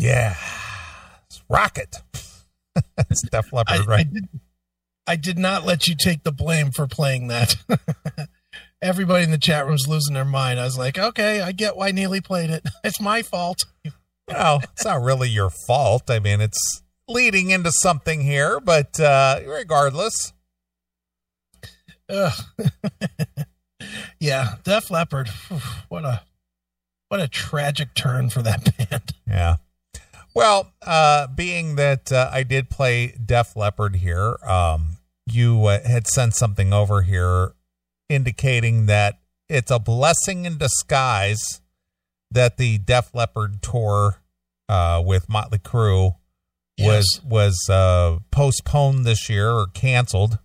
Yeah. It's Rocket. it's Def Leppard, right? I did, I did not let you take the blame for playing that. Everybody in the chat room's losing their mind. I was like, okay, I get why Neeley played it. It's my fault. well, it's not really your fault. I mean, it's leading into something here, but uh, regardless. Yeah, Def Leppard. What a what a tragic turn for that band. Yeah. Well, uh, being that uh, I did play Def Leppard here, um, you uh, had sent something over here indicating that it's a blessing in disguise that the Def Leppard tour uh, with Motley Crue was was uh, postponed this year or canceled.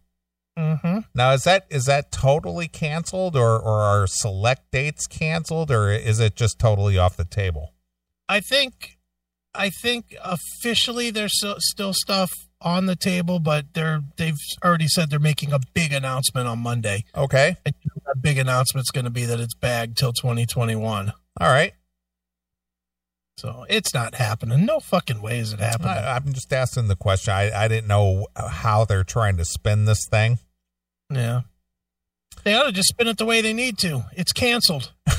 Mm-hmm. Now is that is that totally canceled or or are select dates canceled or is it just totally off the table? I think I think officially there's still, stuff on the table, but they're they've already said they're making a big announcement on Monday. Okay. That big announcement's going to be that it's bagged till 2021. All right. So it's not happening. No fucking way is it happening. I, I'm just asking the question. I, I didn't know how they're trying to spin this thing. yeah. They ought to just spin it the way they need to. It's canceled.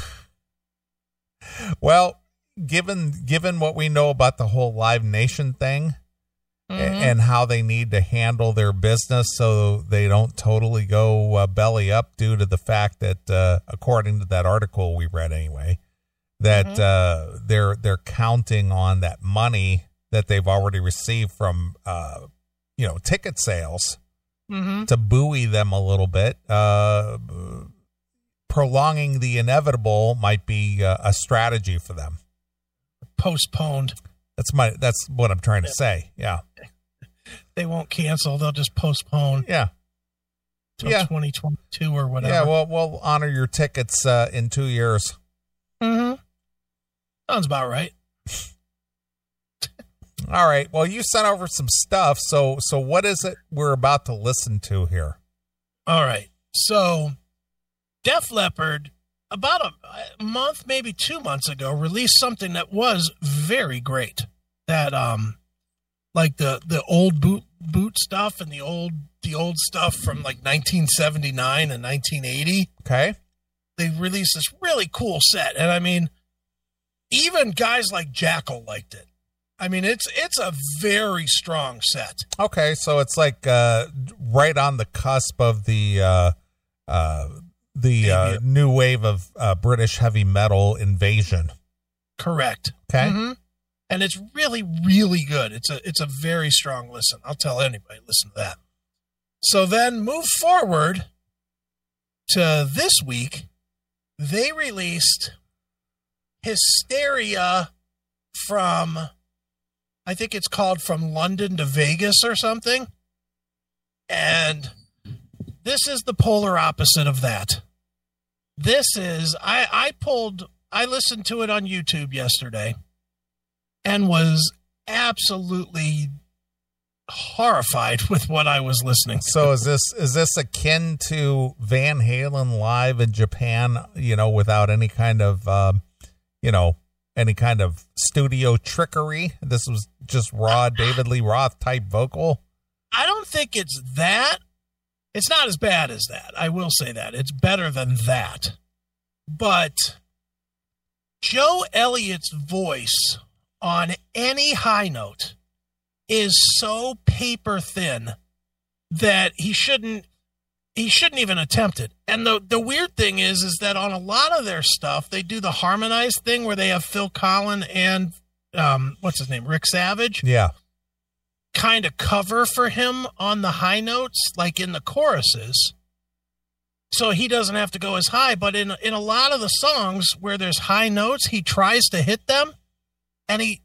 Well, given given what we know about the whole Live Nation thing Mhm. and how they need to handle their business so they don't totally go uh, belly up due to the fact that uh, according to that article we read anyway that Mhm. uh, they're they're counting on that money that they've already received from uh, you know ticket sales Mm-hmm. to buoy them a little bit. Uh, prolonging the inevitable might be uh, a strategy for them. Postponed. That's my that's what I'm trying to say. Yeah. They won't cancel. They'll just postpone Yeah. till Yeah. 2022 or whatever. Yeah, well we'll honor your tickets uh, in 2 years. Mm-hmm. Sounds about right. All right. Well, you sent over some stuff. So so what is it we're about to listen to here? All right. So, Def Leppard, about a, month, maybe two months ago, released something that was very great. That um, like the the old boot boot stuff and the old the old stuff from like 1979 and 1980. Okay? They released this really cool set, and I mean, even guys like Jackal liked it. I mean, it's it's a very strong set. Okay, so it's like uh right on the cusp of the uh uh the uh, new wave of uh, British heavy metal invasion. Correct. Okay? Mhm. And it's really, really good. It's a it's a very strong listen. I'll tell anybody listen to that. So then move forward to this week. They released Hysteria from I think it's called From London to Vegas or something. And this is the polar opposite of that. This is I I pulled I listened to it on YouTube yesterday and was absolutely horrified with what I was listening to. So is this is this akin to Van Halen live in Japan, you know, without any kind of um, you know, any kind of studio trickery? This was just raw David Lee Roth type vocal. I don't think it's that. It's not as bad as that. I will say that. It's better than that. But Joe Elliott's voice on any high note is so paper thin that he shouldn't he shouldn't even attempt it. And the the weird thing is is that on a lot of their stuff they do the harmonized thing where they have Phil Collen and um what's his name? Rick Savage Yeah. Kind of cover for him on the high notes, like in the choruses. So he doesn't have to go as high. But in in a lot of the songs where there's high notes, he tries to hit them, and he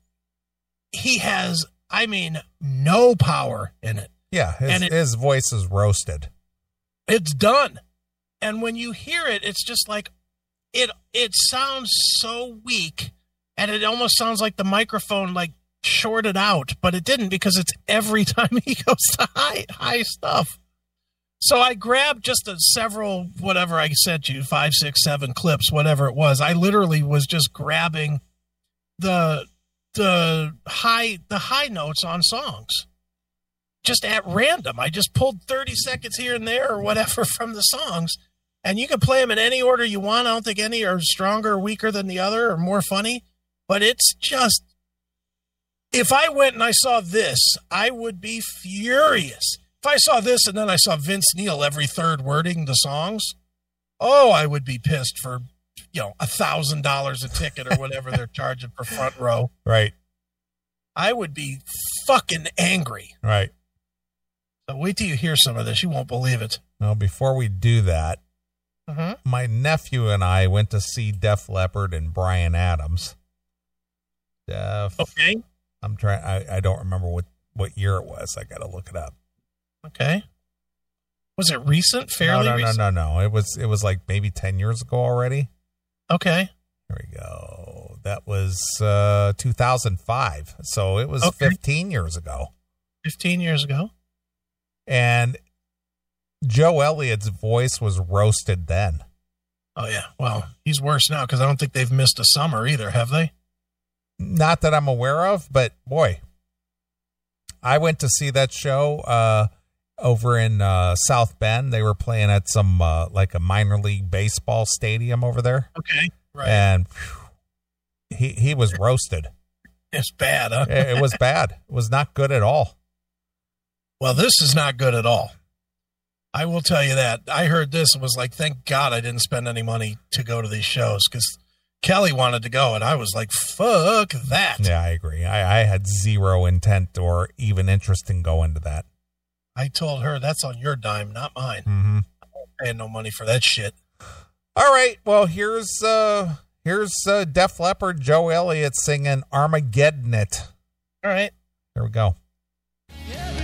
he has, I mean, no power in it. Yeah, his, And it- his voice is roasted. It's done, and when you hear it, it's just like it. It sounds so weak, and it almost sounds like the microphone like shorted out, but it didn't because it's every time he goes to high high stuff. So I grabbed just a several whatever I sent you five, six, seven clips, whatever it was. I literally was just grabbing the the high the high notes on songs just at random. I just pulled 30 seconds here and there or whatever from the songs, and you can play them in any order you want. I don't think any are stronger or weaker than the other or more funny, but it's just. If I went and I saw this, I would be furious. If I saw this and then I saw Vince Neil every third wording the songs, oh, I would be pissed for you know a thousand dollars a ticket or whatever they're charging for front row. Right. I would be fucking angry. Right. So wait till you hear some of this. You won't believe it. Now, before we do that, Uh-huh. my nephew and I went to see Def Leppard and Bryan Adams. Def. Okay. I'm trying. I, I don't remember what what year it was. I got to look it up. Okay. Was it recent? Fairly no, no, recent. no, no, no. It was it was like maybe ten years ago already. Okay. Here we go. That was uh 2005. So it was Okay. 15 years ago. 15 years ago. And Joe Elliott's voice was roasted then. Oh yeah. Well, he's worse now because I don't think they've missed a summer either, have they? Not that I'm aware of, but boy, I went to see that show uh over in uh South Bend. They were playing at some uh like a minor league baseball stadium over there. Okay. Right. And phew, he he was roasted. it's bad, huh? it, it was bad. It was not good at all. Well, this is not good at all. I will tell you that. I heard this and was like, thank God I didn't spend any money to go to these shows because Kelly wanted to go, and I was like, fuck that. Yeah, I agree. I, I had zero intent or even interest in going to that. I told her that's on your dime, not mine. Mm-hmm. Paying no money for that shit. All right. Well, here's uh here's uh, Def Leppard, Joe Elliott singing Armageddon. It. All right. Here we go. Well,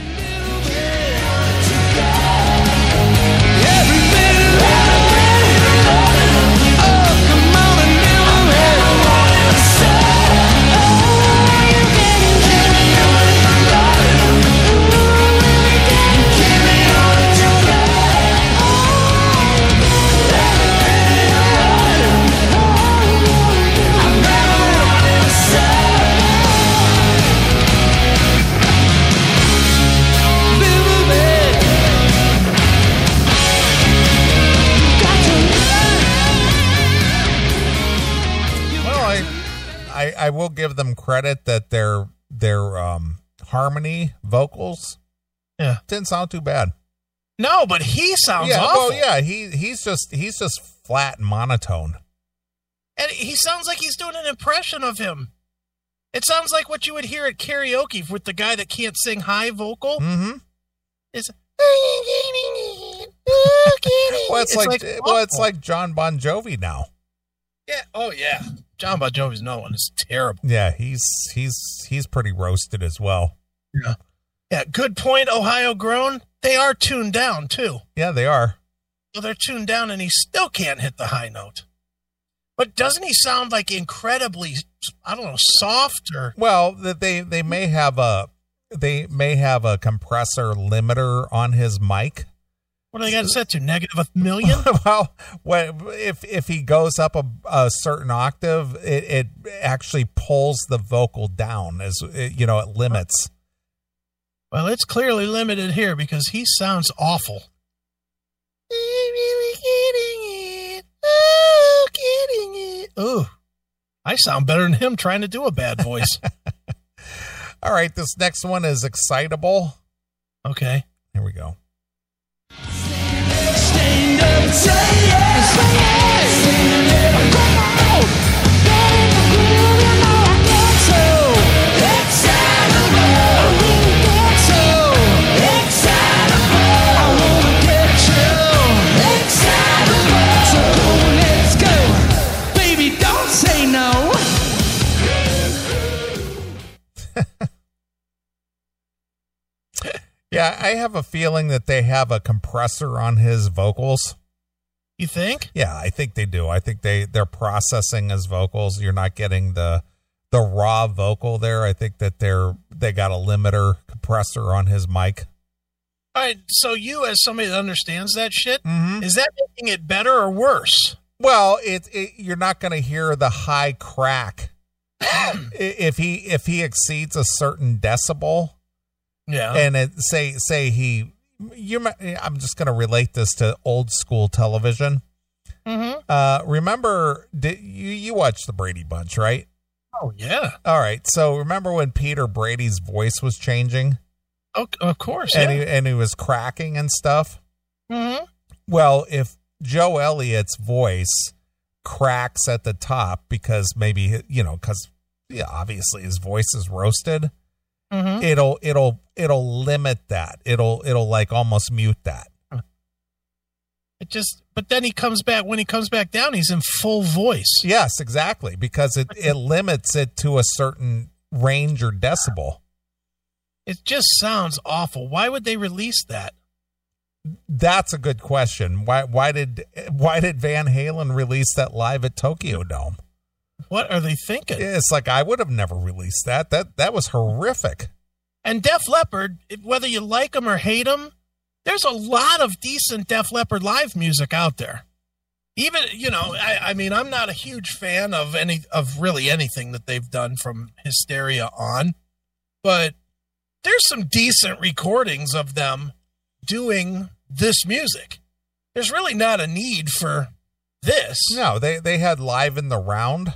I will give them credit that their their um harmony vocals Yeah. didn't sound too bad. No, but he sounds yeah, awful. well, yeah, he he's just he's just flat monotone. And he sounds like he's doing an impression of him. It sounds like what you would hear at karaoke with the guy that can't sing high vocal. Mm-hmm. Is Well, it's, like, well, it's like Jon Bon Jovi now. yeah, oh yeah. Jon Bon Jovi's no one is terrible. Yeah, he's he's he's pretty roasted as well. Yeah, Yeah, good point. Ohio grown. They are tuned down too. Yeah, they are. So they're tuned down, and he still can't hit the high note. But doesn't he sound like incredibly, I don't know, soft or? Well, th- they they may have a they may have a compressor limiter on his mic. What do they got it set to? Negative a million? well, what, if if he goes up a, a certain octave, it, it actually pulls the vocal down as it, you know it limits. well, it's clearly limited here because he sounds awful. I'm really getting it. Oh, getting it. Ooh, I sound better than him trying to do a bad voice. All right, this next one is excitable. okay. Here we go. Say yes, say yes, say yes. Come on, get in the groove. Yeah, I have a feeling that they have a compressor on his vocals. You think? Yeah, I think they do. I think they they're processing his vocals. You're not getting the the raw vocal there. I think that they're they got a limiter compressor on his mic. All right. So you, as somebody that understands that shit, Mm-hmm. is that making it better or worse? Well, it, it you're not going to hear the high crack if he if he exceeds a certain decibel, Yeah. and it, say say he you I'm just going to relate this to old school television. mm-hmm. Uh, remember, did, you you watched the Brady Bunch, right? Oh yeah. All right. So remember when Peter Brady's voice was changing Oh, of course. and Yeah. he and he was cracking and stuff. mm-hmm. Well, if Joe Elliott's voice cracks at the top because maybe you know because yeah, obviously his voice is roasted, Mm-hmm. it'll it'll it'll limit that. It'll it'll like almost mute that. It just. But then he comes back. When he comes back down, he's in full voice. Yes, exactly, because it it limits it to a certain range or decibel. It just sounds awful. Why would they release that? That's a good question. Why why did why did Van Halen release that live at Tokyo Dome? What are they thinking? It's like I would have never released that. That that was horrific. And Def Leppard, whether you like them or hate them, there's a lot of decent Def Leppard live music out there. Even you know, I, I mean, I'm not a huge fan of any of really anything that they've done from Hysteria on, but there's some decent recordings of them doing this music. There's really not a need for this. No, they they had live in the round.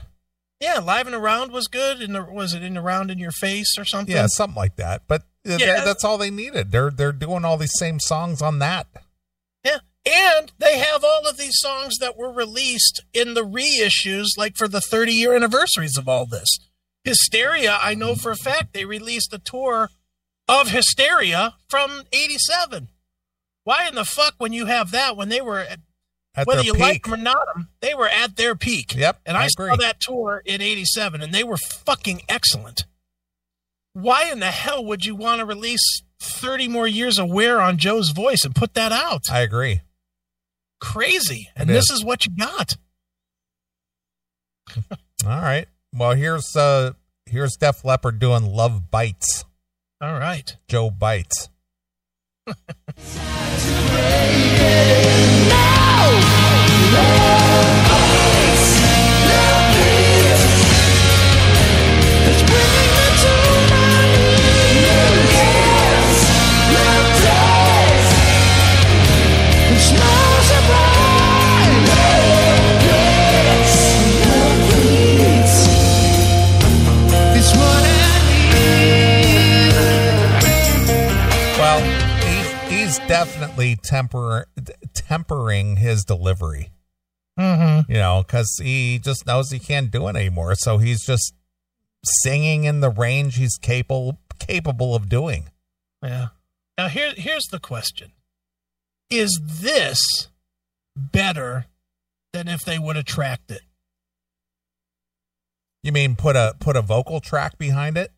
Yeah, live and around was good. And was it in the round in your face or something? Yeah, something like that. But th- Yeah. that's all they needed. They're they're doing all these same songs on that. Yeah. And they have all of these songs that were released in the reissues, like for the 30 year anniversaries of all this. Hysteria, I know for a fact they released a tour of Hysteria from 87. Why in the fuck, when you have that, when they were, at, At whether their you peak. like them or not, they were at their peak. Yep, And I I, saw that tour in 87 and they were fucking excellent. Why in the hell would you want to release 30 more years of wear on Joe's voice and put that out? I agree. crazy. And It this is. is what you got. All right. Well, here's uh here's Def Leppard doing Love Bites. All right. Joe Bites. Well, he, he's definitely temper tempering his delivery. Mm-hmm. you know, because he just knows he can't do it anymore. So he's just singing in the range he's capable capable of doing. Yeah. Now here here's the question. Is this better than if they would have tracked it? You mean put a put a vocal track behind it?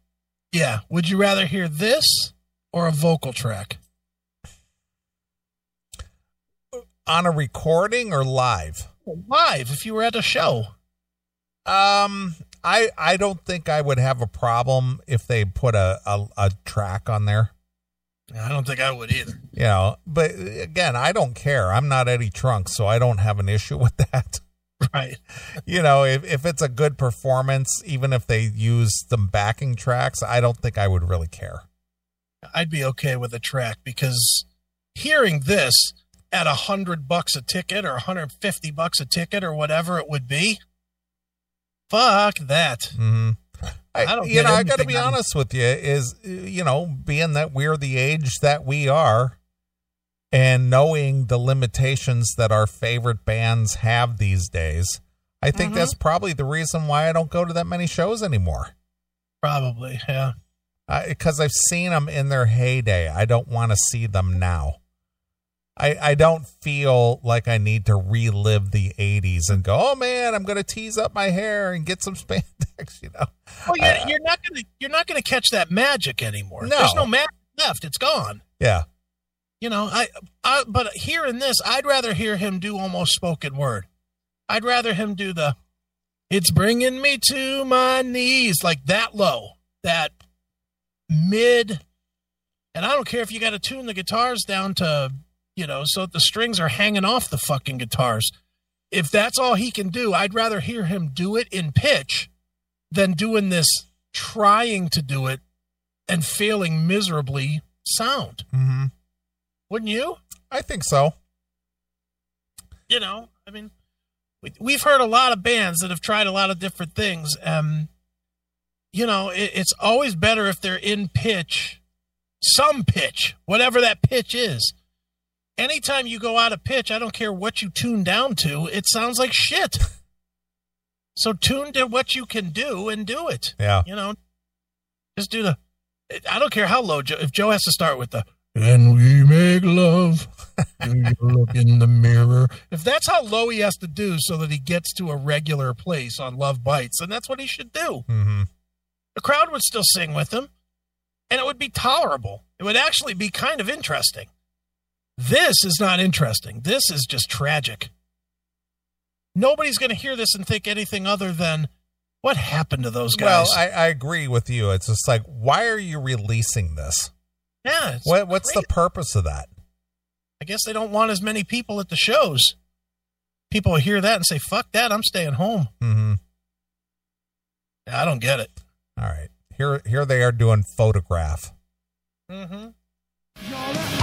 Yeah. Would you rather hear this or a vocal track? on a recording or live? Live, if you were at a show. Um, I I don't think I would have a problem if they put a a, a track on there. I don't think I would either. You know, but again, I don't care. I'm not Eddie Trunk, so I don't have an issue with that. Right. you know, if, if it's a good performance, even if they use some backing tracks, I don't think I would really care. I'd be okay with a track because hearing this at a hundred bucks a ticket or 150 bucks a ticket or whatever it would be, fuck that. hmm I, I don't you know, I got to be honest with you. Is you know, being that we're the age that we are, and knowing the limitations that our favorite bands have these days, I think Mhm. that's probably the reason why I don't go to that many shows anymore. Probably, yeah. Because I've seen them in their heyday. I don't want to see them now. I, I don't feel like I need to relive the 80s and go, oh man, I'm going to tease up my hair and get some spandex, you know. Well, you're, Uh, you're not gonna you're not gonna catch that magic anymore. No. There's no magic left. It's gone. Yeah. You know, I, I but hearing this, I'd rather hear him do almost spoken word. I'd rather him do the "It's bringing me to my knees" like that low, that mid, and I don't care if you got to tune the guitars down to you know so the strings are hanging off the fucking guitars. If that's all he can do, I'd rather hear him do it in pitch than doing this trying to do it and failing miserably sound. hmm Wouldn't you? I think so. You know, I mean, we, we've heard a lot of bands that have tried a lot of different things. Um, you know, it, it's always better if they're in pitch, some pitch, whatever that pitch is. Anytime you go out of pitch, I don't care what you tune down to, it sounds like shit. So tune to what you can do and do it. Yeah. You know, just do the. I don't care how low Joe. If Joe has to start with the "and we make love," do you look in the mirror? If that's how low he has to do so that he gets to a regular place on Love Bites, then that's what he should do. hmm The crowd would still sing with him, and it would be tolerable. It would actually be kind of interesting. This is not interesting. This is just tragic. Nobody's going to hear this and think anything other than what happened to those guys. Well, I, I agree with you. It's just like, why are you releasing this? yeah, it's What, what's the purpose of that? I guess they don't want as many people at the shows. People will hear that and say, "Fuck that! I'm staying home." Mm-hmm. Yeah, I don't get it. All right. Here, here they are doing photograph. Mm-hmm.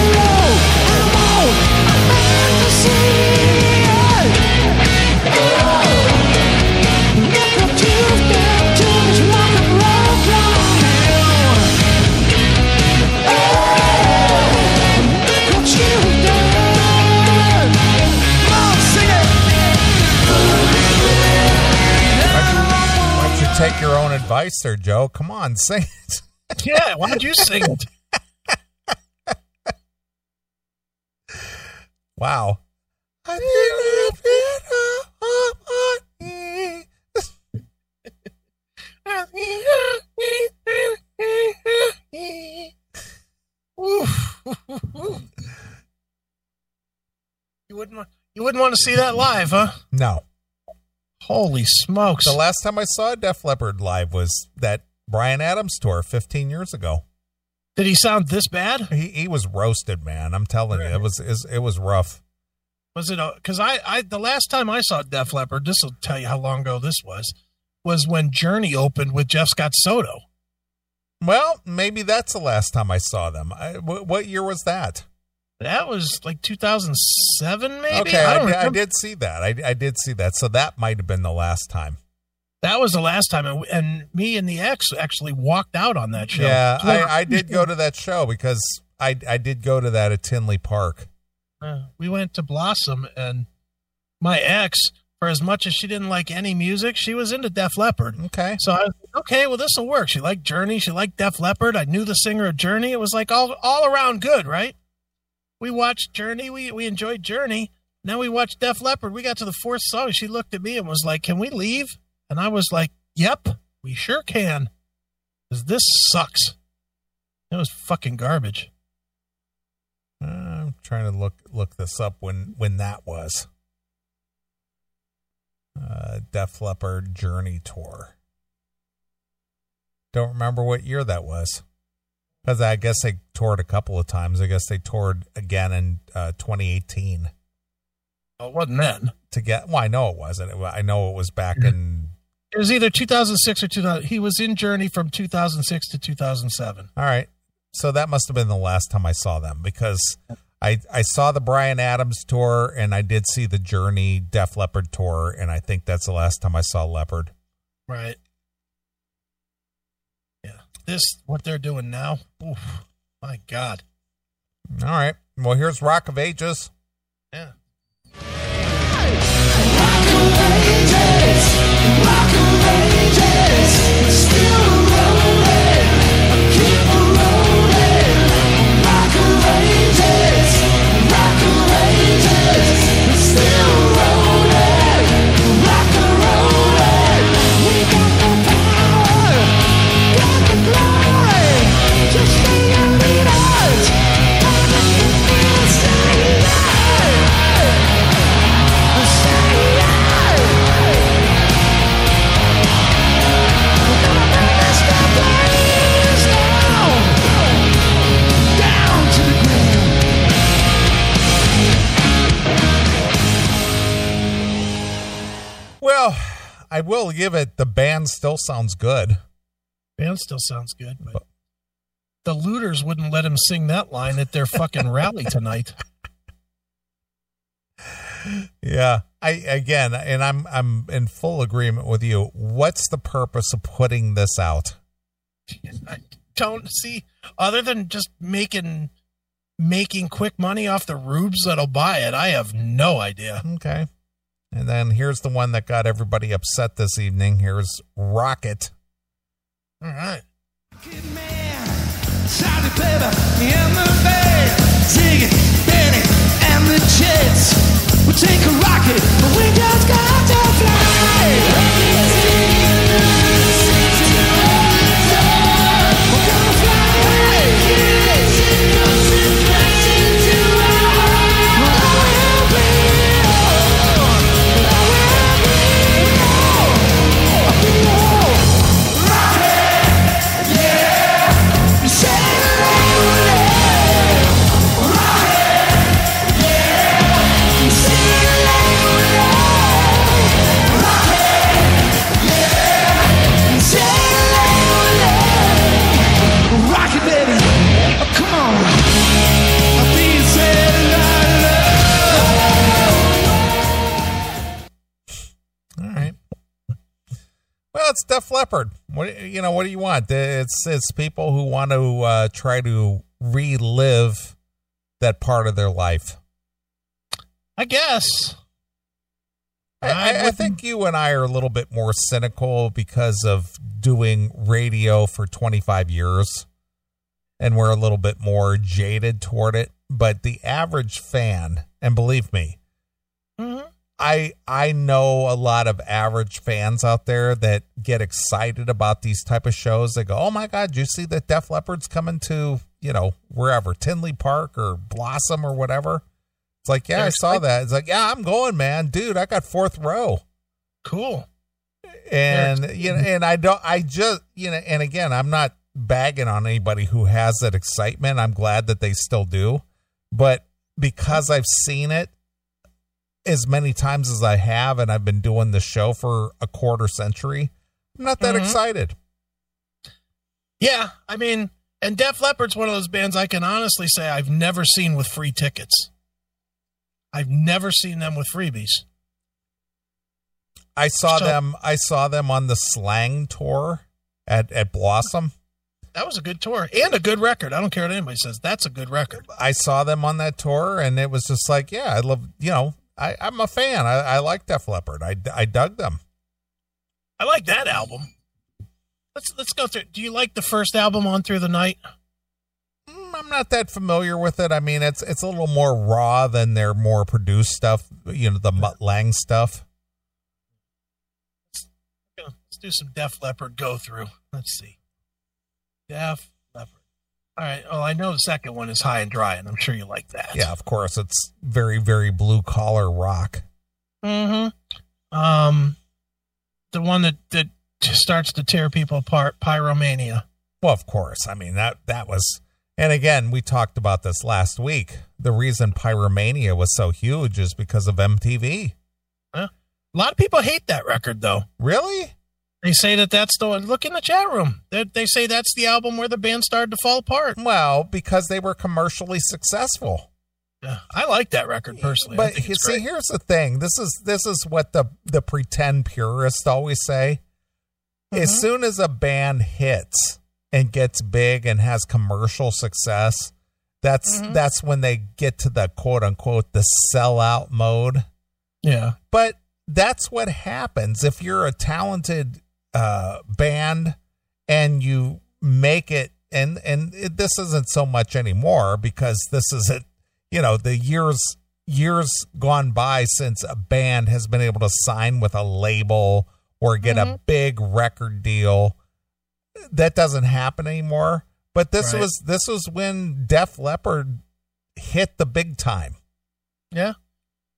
take your own advice there, Joe? Come on, sing it. Yeah, why don't you sing it? Wow. I think Oof. you wouldn't want, you wouldn't want to see that live, huh? No. Holy smokes! The last time I saw Def Leppard live was that Bryan Adams tour 15 years ago. Did he sound this bad? He he was roasted, man. I'm telling you, it was it, it was rough. Was it? Because I, I, the last time I saw Def Leppard, this will tell you how long ago this was, was when Journey opened with Jeff Scott Soto. Well, maybe that's the last time I saw them. I, what year was that? That was like 2007, maybe. okay, I I, did, I did see that. I, I did see that. So that might have been the last time. That was the last time, and, and me and the ex actually walked out on that show. Yeah, I, I did go to that show because I I did go to that at Tinley Park. Uh, we went to Blossom, and my ex, for as much as she didn't like any music, she was into Def Leppard. Okay. So I was like, okay, well, this will work. She liked Journey. She liked Def Leppard. I knew the singer of Journey. It was like all all around good, right? We watched Journey. We we enjoyed Journey. Now we watched Def Leppard. We got to the fourth song. She looked at me and was like, "Can we leave?" And I was like, "Yep, we sure can." Because this sucks. It was fucking garbage. I'm trying to look look this up when when that was. Uh, Def Leppard Journey tour. Don't remember what year that was. Because I guess they toured a couple of times. I guess they toured again in uh, 2018 Well, it wasn't then. to get. Well, I know it wasn't. I know it was back in. It was either 2006 or 2000. He was in Journey from 2006 to 2007. All right, so that must have been the last time I saw them because I I saw the Bryan Adams tour and I did see the Journey Def Leppard tour, and I think that's the last time I saw Leppard. Right. Yeah. This, what they're doing now, oof, my God. All right. Well, here's Rock of Ages. Yeah. Say I will give it. The band still sounds good. Band still sounds good, but the looters wouldn't let him sing that line at their fucking rally tonight. Yeah. I again, and I'm I'm in full agreement with you. What's the purpose of putting this out? I don't see other than just making making quick money off the rubes that'll buy it. I have no idea. Okay. And then here's the one that got everybody upset this evening. Here's Rocket. All right. And the Jets. Take a rocket, but we just got to fly. Well, it's Def Leppard. What you know? What do you want? It's it's people who want to uh, try to relive that part of their life. I guess. I, I, I think you and I are a little bit more cynical because of doing radio for 25 years, and we're a little bit more jaded toward it. But the average fan, and believe me, Mhm. I I know a lot of average fans out there that get excited about these type of shows. They go, "Oh my God, you see that Def Leppard's coming to you know wherever Tinley Park or Blossom or whatever." It's like, yeah, I They're saw that. It's like, yeah, I'm going, man, dude. I got fourth row, Cool. and They're you know, and I don't, I just you know, and again, I'm not bagging on anybody who has that excitement. I'm glad that they still do, but because I've seen it as many times as I have, and I've been doing the show for a quarter century, I'm not that Mhm. excited. Yeah, I mean, and Def Leppard's one of those bands I can honestly say I've never seen with free tickets. I've never seen them with freebies. I saw So- them. I saw them on the Slang tour at at Blossom. That was a good tour and a good record. I don't care what anybody says. That's a good record. I saw them on that tour, and it was just like, yeah, I love. You know, I, I'm a fan. I, I like Def Leppard. I I dug them. I like that album. Let's let's go through. Do you like the first album on Through the Night? Mm, I'm not that familiar with it. I mean, it's it's a little more raw than their more produced stuff. You know, the Mutt Lange stuff. Let's do some Def Leppard go through. Let's see. Def. All right. Well, I know the second one is High and Dry, and I'm sure you like that. Yeah, of course, it's very very blue collar rock. Mm-hmm. Um, the one that that starts to tear people apart, Pyromania. Well, of course. I mean that that was, and again, we talked about this last week. The reason Pyromania was so huge is because of MTV. A lot of people hate that record, though. Really? They say that that's the one. Look in the chat room. They, they say that's the album where the band started to fall apart. Well, because they were commercially successful. Yeah, I like that record personally. But you see, great. here's the thing. This is this is what the the pretend purists always say. As Mhm. soon as a band hits and gets big and has commercial success, that's Mhm. that's when they get to the quote unquote the sellout mode. yeah, But that's what happens if you're a talented uh, band and you make it. And and it, this isn't so much anymore because this isn't you know the years years gone by since a band has been able to sign with a label or get a big record deal. That doesn't happen anymore. But this Right. was this was when Def Leppard hit the big time. yeah.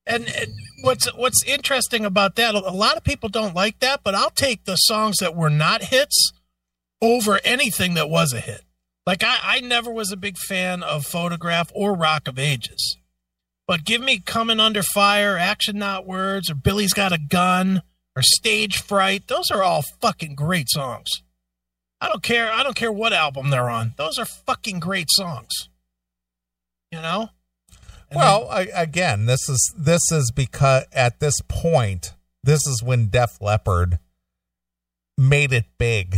And, and what's what's interesting about that? A lot of people don't like that, but I'll take the songs that were not hits over anything that was a hit. Like I, I never was a big fan of Photograph or Rock of Ages, but give me "Coming Under Fire," "Action Not Words," or "Billy's Got a Gun," or Stage Fright. Those are all fucking great songs. I don't care. I don't care what album they're on. Those are fucking great songs. You know? And Well, I, again, this is this is because at this point, this is when Def Leppard made it big,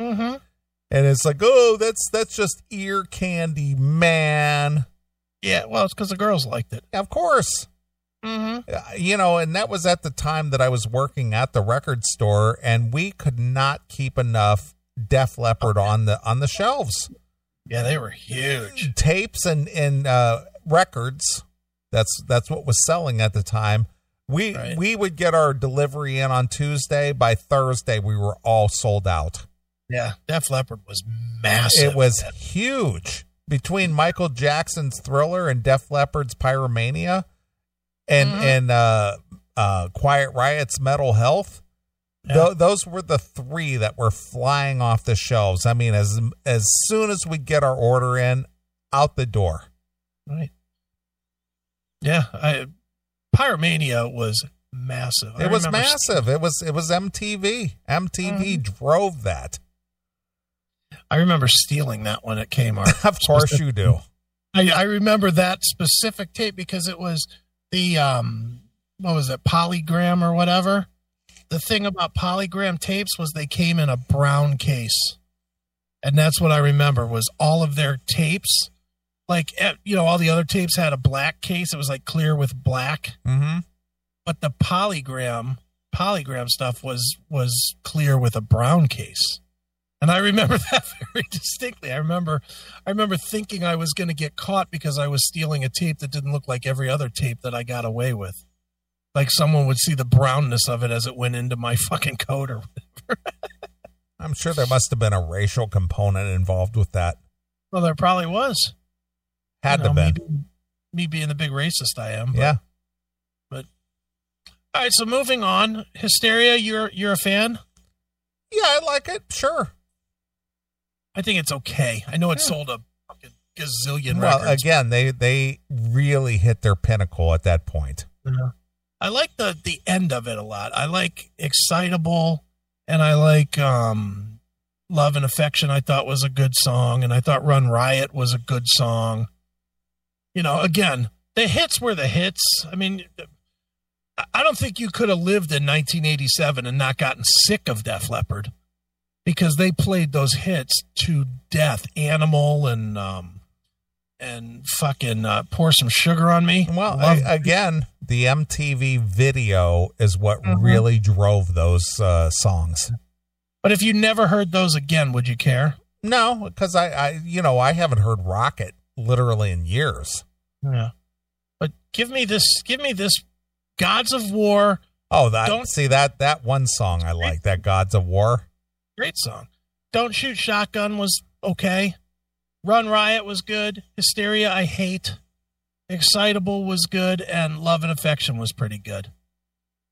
Mhm. and it's like, oh, that's that's just ear candy, man. Yeah, well, it's because the girls liked it. Of course, Mm-hmm. Uh, you know, and that was at the time that I was working at the record store, and we could not keep enough Def Leppard on the on the shelves. Yeah, they were huge. tapes and and uh, records. That's that's what was selling at the time. We Right. we would get our delivery in on Tuesday. By Thursday, we were all sold out. Yeah, Def Leppard was massive. It was huge between Michael Jackson's Thriller and Def Leppard's Pyromania, and Mhm. and uh, uh, Quiet Riot's Metal Health. Yeah. Tho- those were the three that were flying off the shelves. I mean, as as soon as we get our order in, out the door. right. Yeah, I Pyromania was massive. I It was massive. It was it was MTV. MTV Mm-hmm. drove that. I remember stealing that one at Kmart. Of course you do. I, I remember that specific tape because it was the um what was it polygram or whatever. The thing about polygram tapes was they came in a brown case, and that's what I remember was all of their tapes. Like eh, you know, all the other tapes had a black case. It was like clear with black, hmm but the polygram polygram stuff was was clear with a brown case. And I remember that very distinctly. I remember I remember thinking I was going to get caught because I was stealing a tape that didn't look like every other tape that I got away with. Like someone would see the brownness of it as it went into my fucking coat or whatever I'm sure there must have been a racial component involved with that. well there probably was. Had You to know, been. Me, being- me being the big racist I am. but- Yeah. But all right, so moving on. Hysteria, you're you're a fan? Yeah, I like it. Sure. I think it's okay. I know it Yeah. sold a fucking gazillion Well, records. again, they they really hit their pinnacle at that point. Yeah. I like the the end of it a lot. I like excitable, and I like um, love and affection. I thought was a good song, and I thought Run Riot was a good song. You know, again, the hits were the hits. I mean, I- don't think you could have lived in 1987 and not gotten sick of Def Leppard because they played those hits to death. Animal and um, and fucking uh, pour some sugar on me. Well, I, again, the MTV video is what Mhm. really drove those uh, songs. But if you never heard those again, would you care? No, because I, I, you know, I haven't heard Rocket literally in years. Yeah. But give me this. Give me this. Gods of War, Oh, that Don't- see that that one song I like that Gods of War. great song. Don't shoot shotgun was okay. Run Riot was good. Hysteria I hate. Excitable was good, and Love and Affection was pretty good.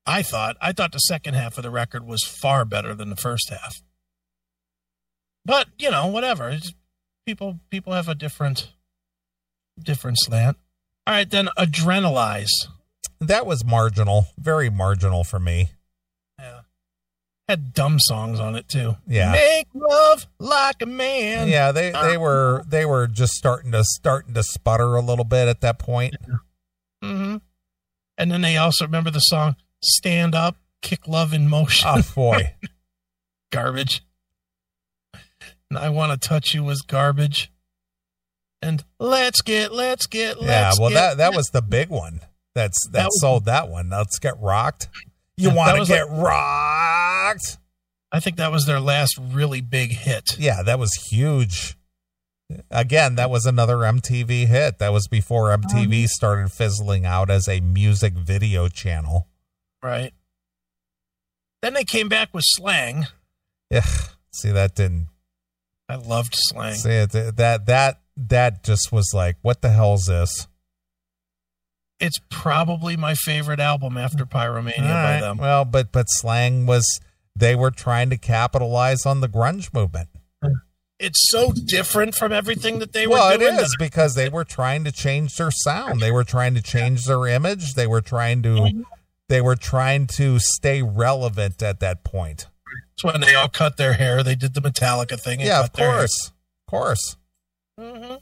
I thought. I thought the second half of the record was far better than the first half. But you know, whatever. It's, people people have a different different slant. All right, then Adrenalize. That was marginal, very marginal for me. Yeah. Had dumb songs on it too. Yeah. Make love like a man. yeah, they they were they were just starting to starting to sputter a little bit at that point. hmm And then they also remember the song Stand Up, Kick Love in Motion. Oh boy. garbage. And I want to touch you was garbage. And let's get, let's get, yeah, let's well get. that that was the big one. That's that, That was- sold that one. Let's get rocked. You want to get rocked? I think that was their last really big hit. Yeah, that was huge. Again, that was another MTV hit. That was before MTV Um, started fizzling out as a music video channel. Right. Then they came back with slang. Yeah, see that didn't I loved slang. see it, that that that just was like, what the hell's this? It's probably my favorite album after Pyromania by them. Well, but but slang was they were trying to capitalize on the grunge movement. It's so different from everything that they were well, it doing. is because they were trying to change their sound. They were trying to change their image. They were trying to mm-hmm. they were trying to stay relevant at that point. It's when they all cut their hair. They did the Metallica thing. And yeah, of course, of course. Hmm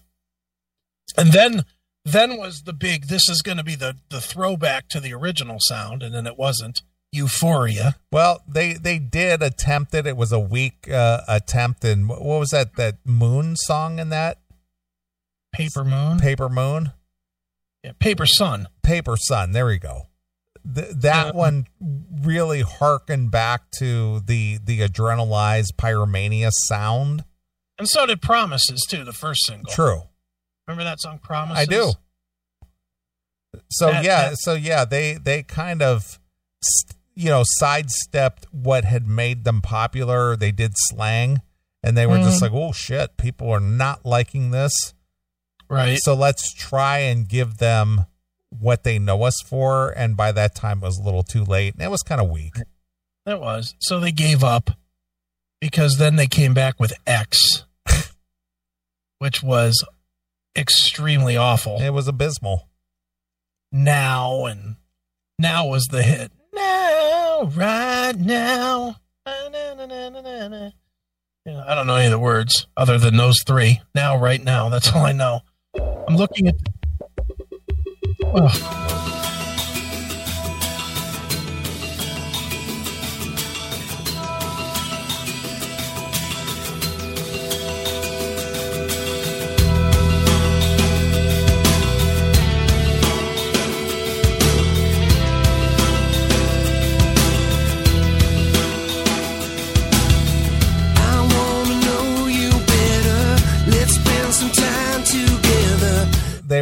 And then then was the big. This is going to be the the throwback to the original sound, and then it wasn't. Euphoria. Well, they they did attempt it. It was a weak uh, attempt, and what was that that Moon song in that Paper Moon. Paper Moon, Yeah, Paper Sun. Paper Sun. There we go. Th- that Yeah. one really harkened back to the the adrenalized pyromania sound. And so did Promises too, the first single. True. Remember that song Promises? I do. So That- yeah, that- so yeah, they they kind of you know sidestepped what had made them popular. They did slang, and they were just Mhm. like, "Oh shit, people are not liking this." Right. So let's try and give them what they know us for. And by that time, it was a little too late, and it was kind of weak. It was. So they gave up because then they came back with X, which was extremely awful. It was abysmal. Now and now was the hit. Now, right now. I don't know any of the words other than those three. Now, right now. That's all I know. I'm looking at. Ugh.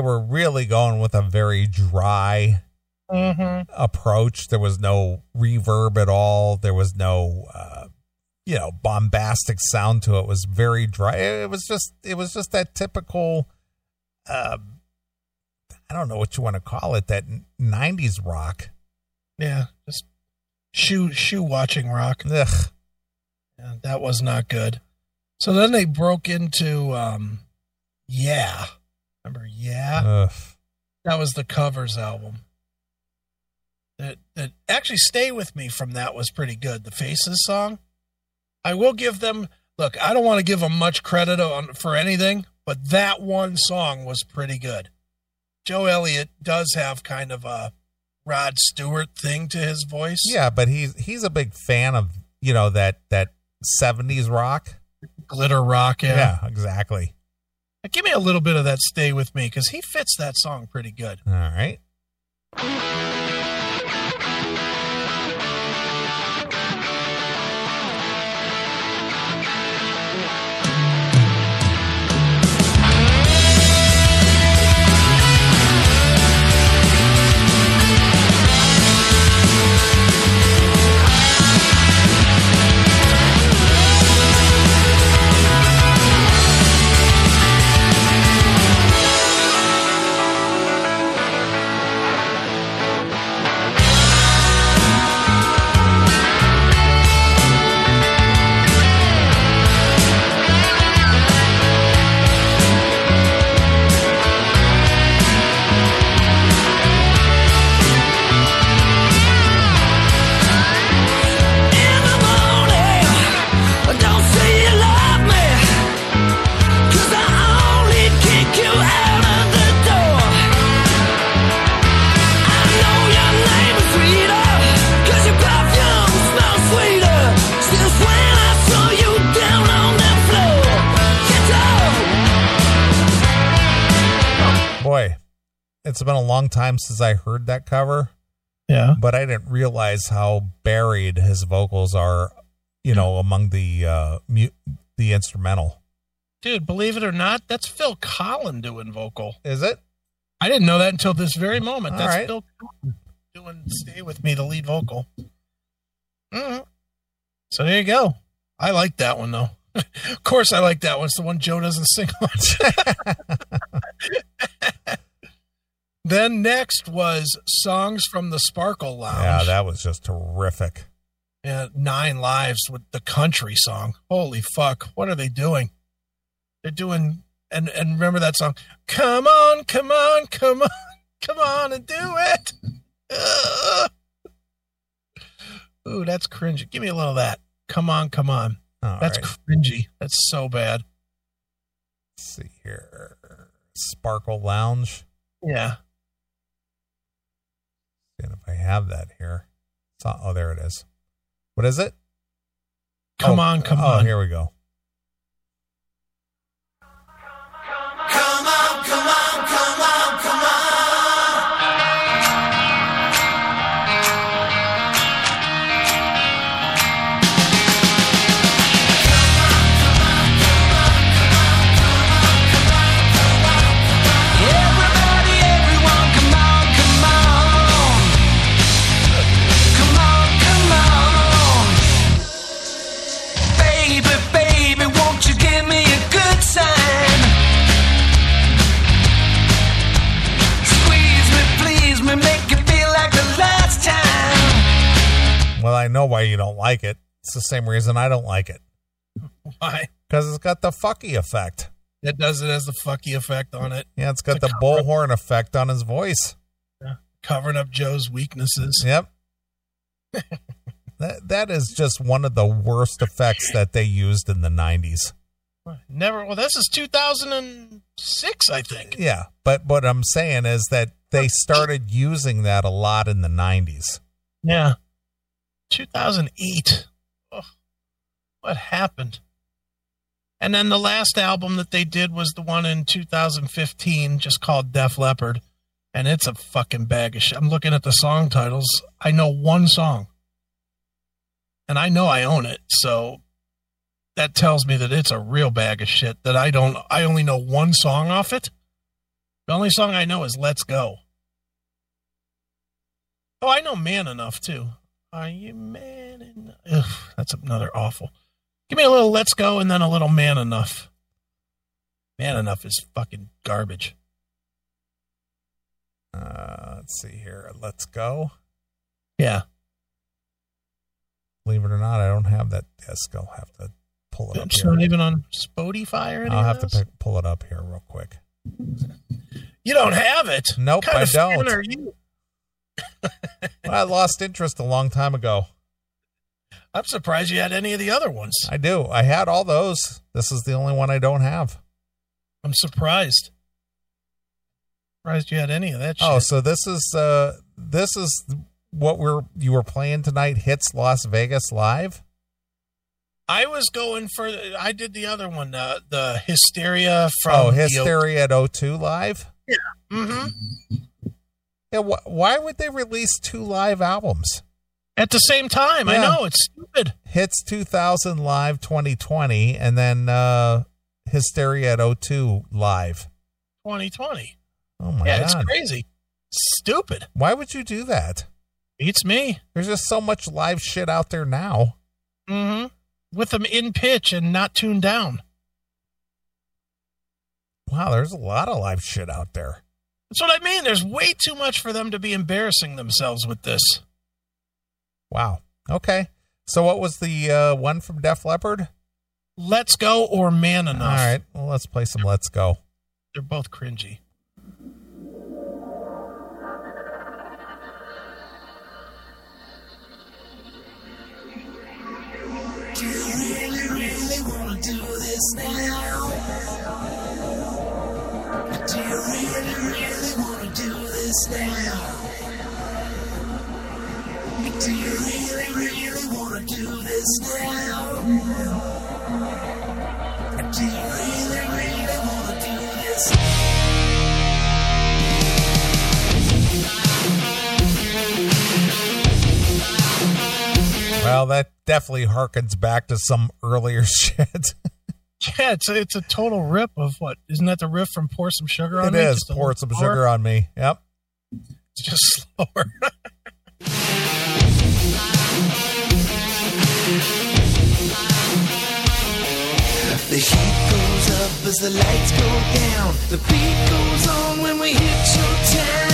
Were really going with a very dry Mhm. approach. There was no reverb at all. There was no, uh, you know, bombastic sound to it. It was very dry. It was just, it was just that typical, um, I don't know what you want to call it, that '90s rock. Yeah, just shoe shoe watching rock. Ugh. Yeah, that was not good. So then they broke into um Yeah. Remember Yeah? Ugh. That was the covers album. That that actually Stay With Me from that was pretty good. The Faces song. I will give them look, I don't want to give them much credit on for anything, but that one song was pretty good. Joe Elliott does have kind of a Rod Stewart thing to his voice. Yeah, but he's he's a big fan of you know that that '70s rock. Glitter rock, yeah. yeah exactly. Give me a little bit of that Stay With Me because he fits that song pretty good. All right. Time since I heard that cover, Yeah. but I didn't realize how buried his vocals are. You know, among the uh, mu- the instrumental. Dude, believe it or not, that's Phil Collen doing vocal. Is it? I didn't know that until this very moment. All That's right. Phil Collen doing Stay With Me, the lead vocal. hmm So there you go. I like that one, though. of course, I like that one. It's the one Joe doesn't sing on. then next was Songs from the Sparkle Lounge. Yeah, that was just terrific. Yeah, Nine Lives with the country song. Holy fuck. What are they doing? They're doing and and remember that song? Come on, come on, come on, come on and do it. Ooh, that's cringy. Give me a little of that. Come on, come on. All That's right. cringy. That's so bad. Let's see here. Sparkle Lounge. Yeah. If I have that here. Oh, there it is. What is it? Come Oh, on, come oh, on. here we go. You don't like it. It's the same reason I don't like it. Why? Because it's got the fucky effect. That does it has the fucky effect on it, Yeah, it's got It's the bullhorn effect on his voice. covering up Joe's weaknesses. Yep. that that is just one of the worst effects that they used in the 90s. Never. Well, this is 2006, I think. Yeah, but what I'm saying is that they started using that a lot in the 90s. Yeah. 2008. Oh, what happened? And then the last album that they did was the one in 2015, just called Def Leppard. And it's a fucking bag of shit. I'm looking at the song titles. I know one song. And I know I own it. So that tells me that it's a real bag of shit that I don't, I only know one song off it. The only song I know is Let's Go. Oh, I know Man Enough too. Are you man enough? Ugh, that's another awful. Give me a little Let's Go and then a little Man Enough. Man Enough is fucking garbage. Uh, let's see here. Let's go. Yeah. Believe it or not, I don't have that disc. I'll have to pull it up It's not even on Spotify or anything. I'll have to pick, pull it up here real quick. You don't have it. Nope, I don't. I lost interest a long time ago. I'm surprised you had any of the other ones. I do. I had all those. This is the only one I don't have. I'm surprised. Surprised you had any of that shit. Oh, so this is uh this is what we're you were playing tonight hits Las Vegas live? I was going for. I did the other one, uh, the Hysteria from. oh, Hysteria at O2 live? hmm Yeah, wh- why would they release two live albums? At the same time, I know it's stupid. Hits 2000 live 2020 and then uh Hysteria at O2 live. 2020. Oh my god. yeah, it's crazy. Stupid. Why would you do that? Beats me. There's just so much live shit out there now. hmm With them in pitch and not tuned down. Wow, there's a lot of live shit out there. That's what I mean. There's way too much for them to be embarrassing themselves with this. Wow. Okay. So what was the uh, one from Def Leppard? Let's go or man enough. All right. Well, let's play some Let's Go. They're both cringy. Do you really, really wanna do this now? Do this now? Do you really, really wanna do this now? Do you really, really wanna do this? Well, that definitely harkens back to some earlier shit. Yeah, it's a, it's a total rip of what? Isn't that the riff from Pour Some Sugar on it Me? is. Just Pour little some slower? sugar on me. Yep. It's just slower. The heat goes up as the lights go down. The beat goes on when we hit your town.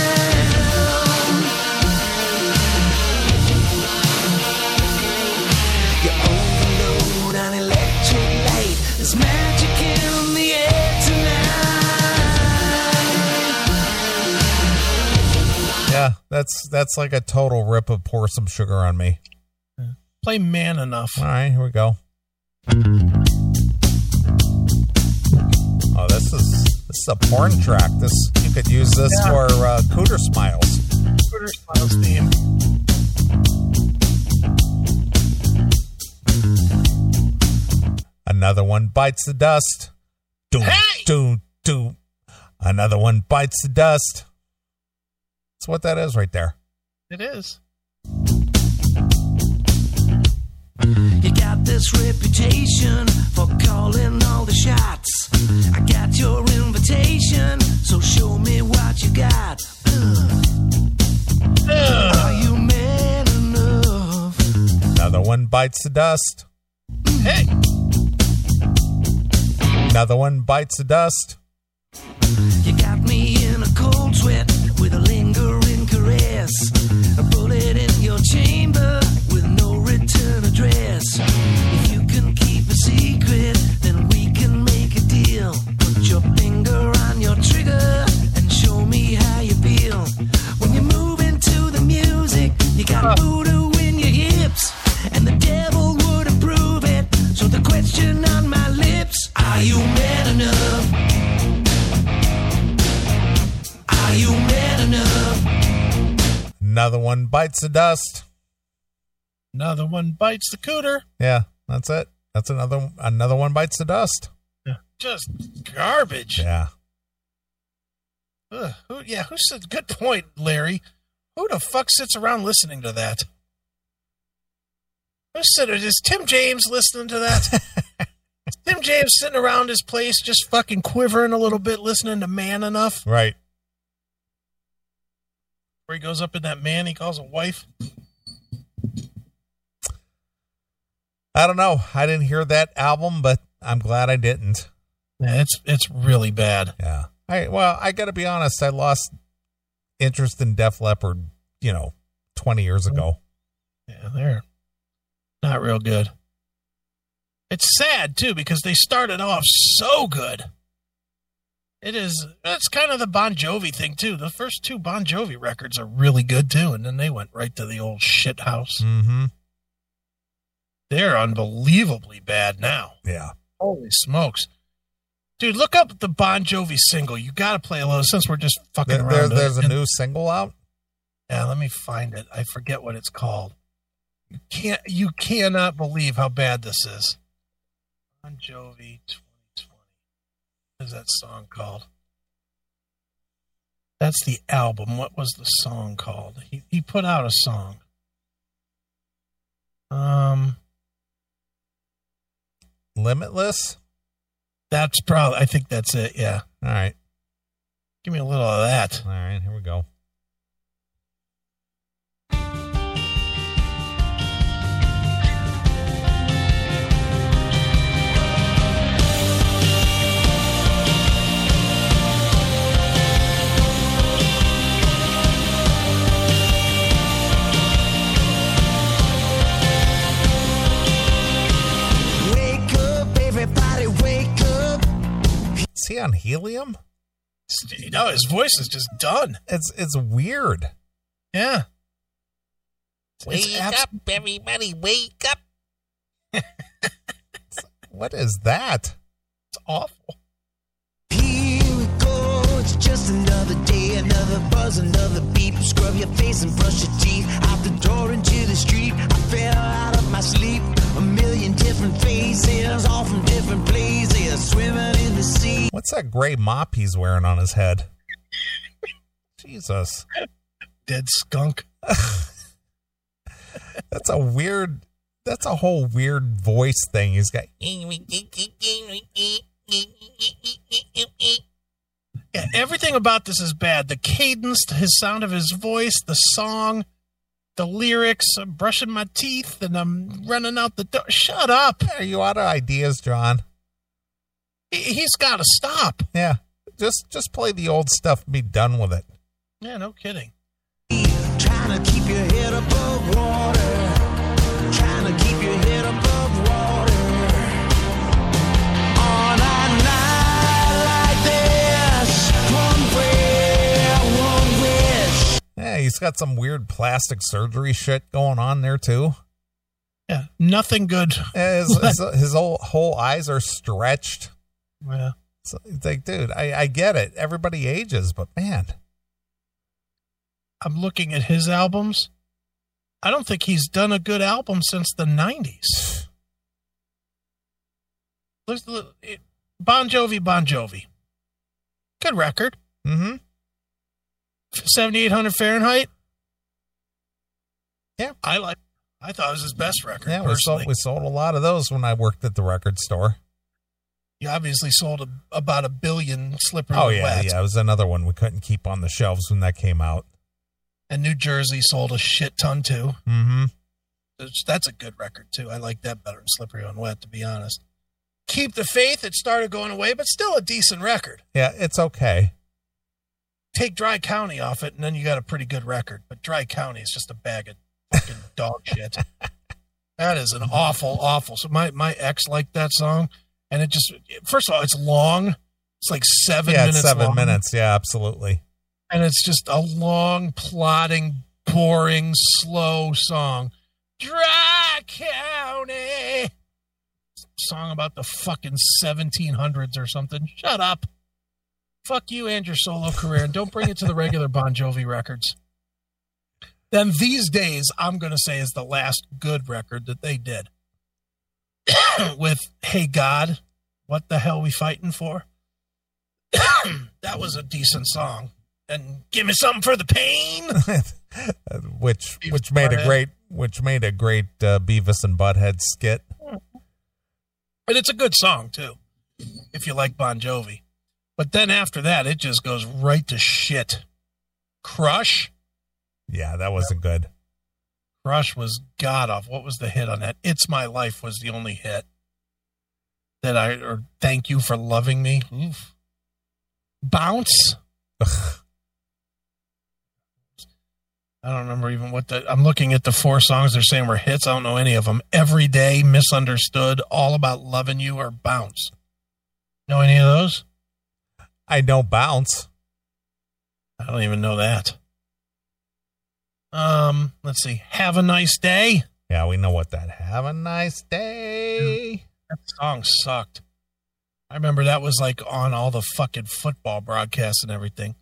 Yeah. That's that's like a total rip of pour some sugar on me. Play Man Enough. All right, here we go. Oh, this is this is a porn track. This you could use this Yeah. for uh, Cooter Smiles. Twitter Smiles theme. Another one bites the dust. Doom, Hey! doom, doom. Another one bites the dust. That's what that is right there. It is. You got this reputation for calling all the shots. I got your invitation, so show me what you got. Ugh. Are you man enough? Another one bites the dust. Hey, Another one bites the dust. You got me in a cold sweat with a lingering caress. Bites the dust. another one bites the cooter. Yeah, that's it. That's another another one bites the dust. Yeah. Just garbage. Yeah. Ugh, who, yeah, who said? Good point, Larry. Who the fuck sits around listening to that? Who said it? Is Tim James listening to that? Tim James sitting around his place just fucking quivering a little bit, listening to Man Enough, Right. Where he goes up in that man he calls a wife. I don't know. I didn't hear that album, but I'm glad I didn't. Yeah, it's it's really bad. Yeah. I well, I got to be honest. I lost interest in Def Leppard, you know, 20 years ago. Yeah, they're not real good. It's sad too because they started off so good. It is. It's kind of the Bon Jovi thing too. The first two Bon Jovi records are really good too, and then they went right to the old shit house. Mm-hmm. They're unbelievably bad now. Yeah. Holy smokes, dude! Look up the Bon Jovi single. You got to play a little since we're just fucking There, around. there's there's a new single out. Yeah, let me find it. I forget what it's called. You can't. You cannot believe how bad this is. Bon Jovi 2020. What is that song called? That's the album. What was the song called? He he put out a song. Um, Limitless. that's probably. I think that's it. Yeah. All right. Give me a little of that. All right. Here we go. On helium? You know, his voice is just done. It's it's weird. Yeah. It's abs- up, everybody! Wake up! what is that? It's awful. Here we go, it's just another day, another buzz, another beep. Scrub your face and brush your teeth. Out the door into the street, I fell out of my sleep. A million different faces, all from different places, swimming in the sea. What's that gray mop he's wearing on his head? Jesus, Dead skunk. that's a weird. That's a whole weird voice thing he's got. Yeah, everything about this is bad. The cadence, his sound of his voice, the song, the lyrics. I'm brushing my teeth and I'm running out the door. Shut up. Are you out of ideas, Jon? He, he's got to stop. Yeah, just just play the old stuff and be done with it. Yeah, no kidding. Yeah, he's got some weird plastic surgery shit going on there too. Yeah, nothing good. His, his, his whole, whole eyes are stretched. Yeah. So it's like, dude, I, I get it. Everybody ages, but man, I'm looking at his albums. I don't think he's done a good album since the 90s. Look, look, it- Bon Jovi, Bon Jovi. Good record. mm-hmm. 7800 Fahrenheit. Yeah. I like I thought it was his best record Yeah, we sold, we sold a lot of those when I worked at the record store. he obviously sold a, about a billion Slippery Oh yeah, Wet. yeah. It was another one we couldn't keep on the shelves when that came out. And New Jersey sold a shit ton too. Mm-hmm. That's a good record too. I like that better than Slippery When Wet, to be honest. Keep the Faith, it started going away, but still a decent record. Yeah, it's okay. Take Dry County off it, and then you got a pretty good record. But Dry County is just a bag of fucking dog shit. That is an awful, awful. So my my ex liked that song, and it just first of all, it's long. It's like seven yeah, minutes. seven long, minutes. Yeah, absolutely. and it's just a long, plodding, boring, slow song. Dry County song about the fucking 1700s or something. Shut up. Fuck you and your solo career, and don't bring it to the regular Bon Jovi records. Then these days, I'm going to say is the last good record that they did with "Hey God, what the hell we fighting for?" that was a decent song, and give me something for the pain. which Beavis which and made a great which made a great uh, Beavis and Butthead skit. But it's a good song too, if you like Bon Jovi. But then after that, it just goes right to shit. Crush, Yeah, that wasn't good. Crush was god off. What was the hit on that? It's My Life was the only hit that I or Thank You for Loving Me. Oof. Bounce. I don't remember even what the. I'm looking at the four songs they're saying were hits. I don't know any of them. Every Day, Misunderstood, All About Loving You, or Bounce. Know any of those? I know bounce. I don't even know that. Um, let's see. Have a nice day. Yeah, we know what that. Have a nice day. That song sucked. I remember that was like on all the fucking football broadcasts and everything.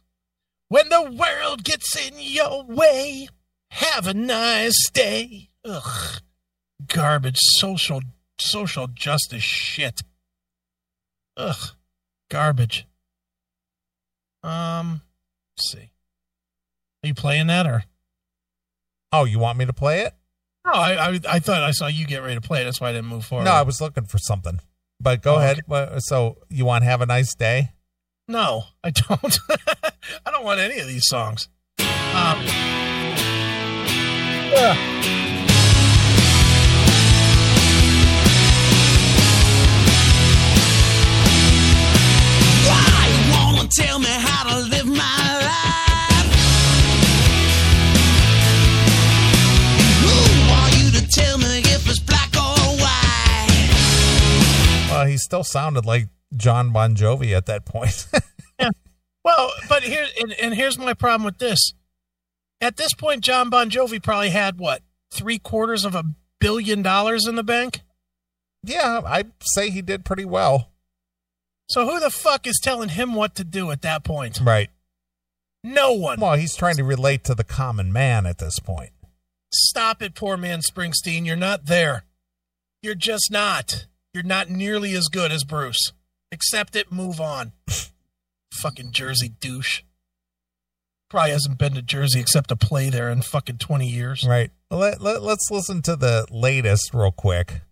When the world gets in your way, have a nice day. Ugh. Garbage. Social social justice shit. Ugh. Garbage. Um let's see. Are you playing that or Oh, you want me to play it? No, I, I I thought I saw you get ready to play. That's why I didn't move forward. No, I was looking for something. But go Oh, ahead. okay. So you want have a nice day? No, I don't. I don't want any of these songs. Um, Why tell me how to live my life? Who are you to tell me if it's black or white? Well, he still sounded like Jon Bon Jovi at that point. well, but here and, and here's my problem with this. At this point, Jon Bon Jovi probably had what three quarters of a billion dollars in the bank. yeah, I'd say he did pretty well. So who the fuck is telling him what to do at that point? Right. No one. Well, he's trying to relate to the common man at this point. Stop it, poor man Springsteen. You're not there. You're just not. You're not nearly as good as Bruce. Accept it, move on. fucking Jersey douche. Probably hasn't been to Jersey except to play there in fucking 20 years. Right. Let, let, let's listen to the latest real quick.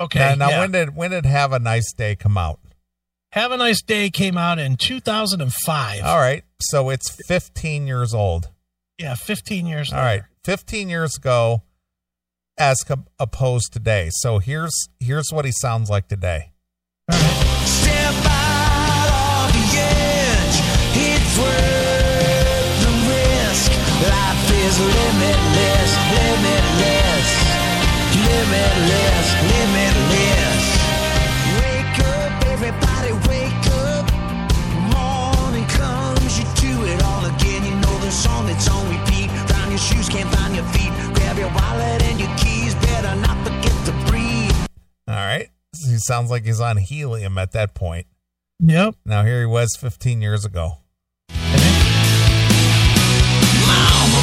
Okay. now, now yeah. when did when did Have a Nice Day come out? Have a Nice Day came out in 2005. All right. So it's 15 years old. Yeah, 15 years All right. 15 years ago as com- opposed today. So here's here's what he sounds like today. Step out sounds like he's on helium at that point. Yep. Now here he was 15 years ago. Mama,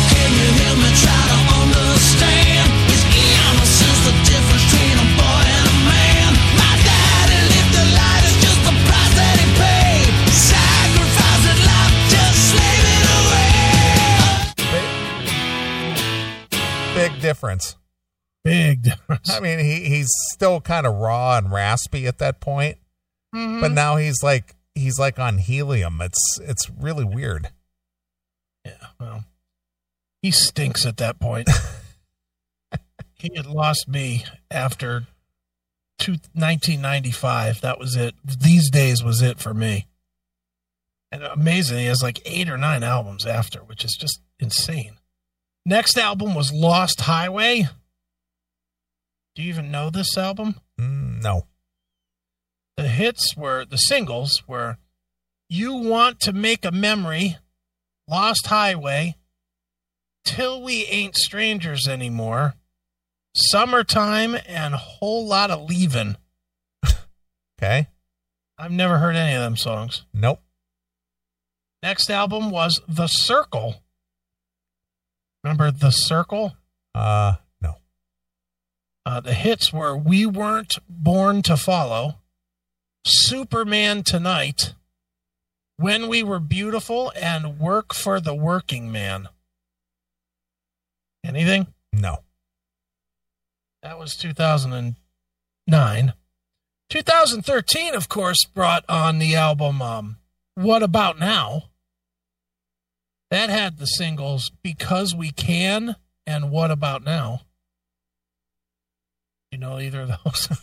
can you hear me try to understand? Is innocence the difference between a boy and a man? My daddy lived a life, it's just the price that he paid. Sacrificing life, just slaving away. Big, big difference. Big difference. I mean, he, he's still kind of raw and raspy at that point, mm-hmm. but now he's like he's like on helium. It's it's really weird. Yeah, well, he stinks at that point. he had lost me after two, 1995. That was it. These days was it for me. And amazing, he has like eight or nine albums after, which is just insane. Next album was Lost Highway. Do you even know this album? Mm, no. the hits were the singles were you want to make a memory lost highway till we ain't strangers anymore summertime and whole lot of leaving Okay. i've never heard any of them songs Nope. next album was the circle remember the circle Uh. Uh, the hits were we weren't born to follow superman tonight when we were beautiful and work for the working man. Anything? No. that was 2009 2013 of course brought on the album um, what about now? That had the singles because we can and what about now you know either of those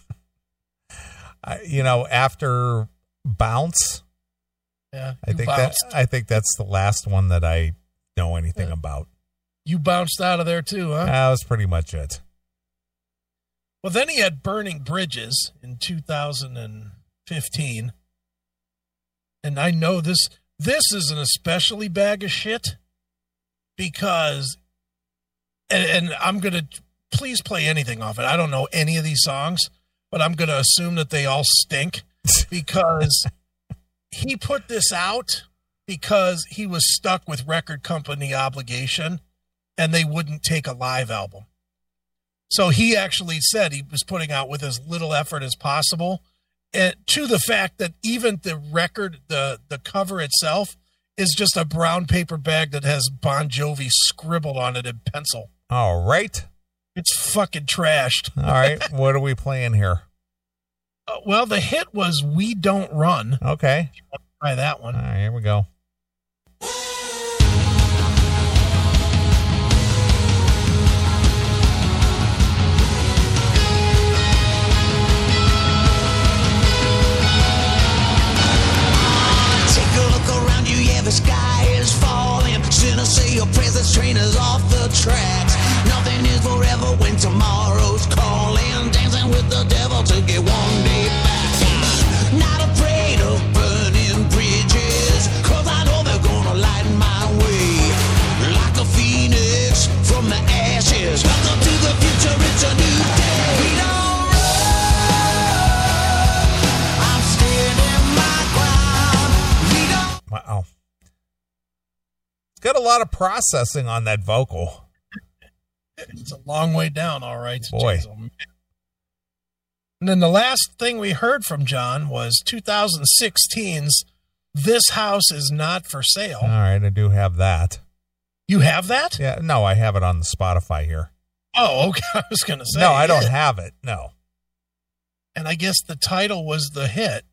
I, you know, after Bounce, yeah I think bounced. that I think that's the last one that I know anything Yeah. about. you bounced out of there too huh That was pretty much it. Well, then he had Burning Bridges in 2015. And I know this this is an especially bag of shit because and, and I'm going to please play anything off it. I don't know any of these songs, but I'm going to assume that they all stink because he put this out because he was stuck with record company obligation and they wouldn't take a live album. So he actually said he was putting out with as little effort as possible. And to the fact that even the record, the the cover itself is just a brown paper bag that has Bon Jovi scribbled on it in pencil. All right. It's fucking trashed. All right. what are we playing here? Uh, well, the hit was "We Don't Run." Okay. Try that one. right, here we go. Take a look around you, yeah, the sky is falling. Sinner say your presence train is off the tracks. Nothing is forever when tomorrow's calling. Dancing with the devil to get one day back. Not afraid of burning bridges, cause I know they're gonna light my way. Like a phoenix from the ashes. Welcome to the future, it's a new day. We don't. Wow. It's got a lot of processing on that vocal. It's a long way down, all right. Boy. Jeez, oh. And then the last thing we heard from Jon was 2016's "This House Is Not for Sale." All right, I do have that. You have that? Yeah, no, I have it on the Spotify here. Oh, okay. I was going to say. no, I don't have it. No. And I guess the title was the hit.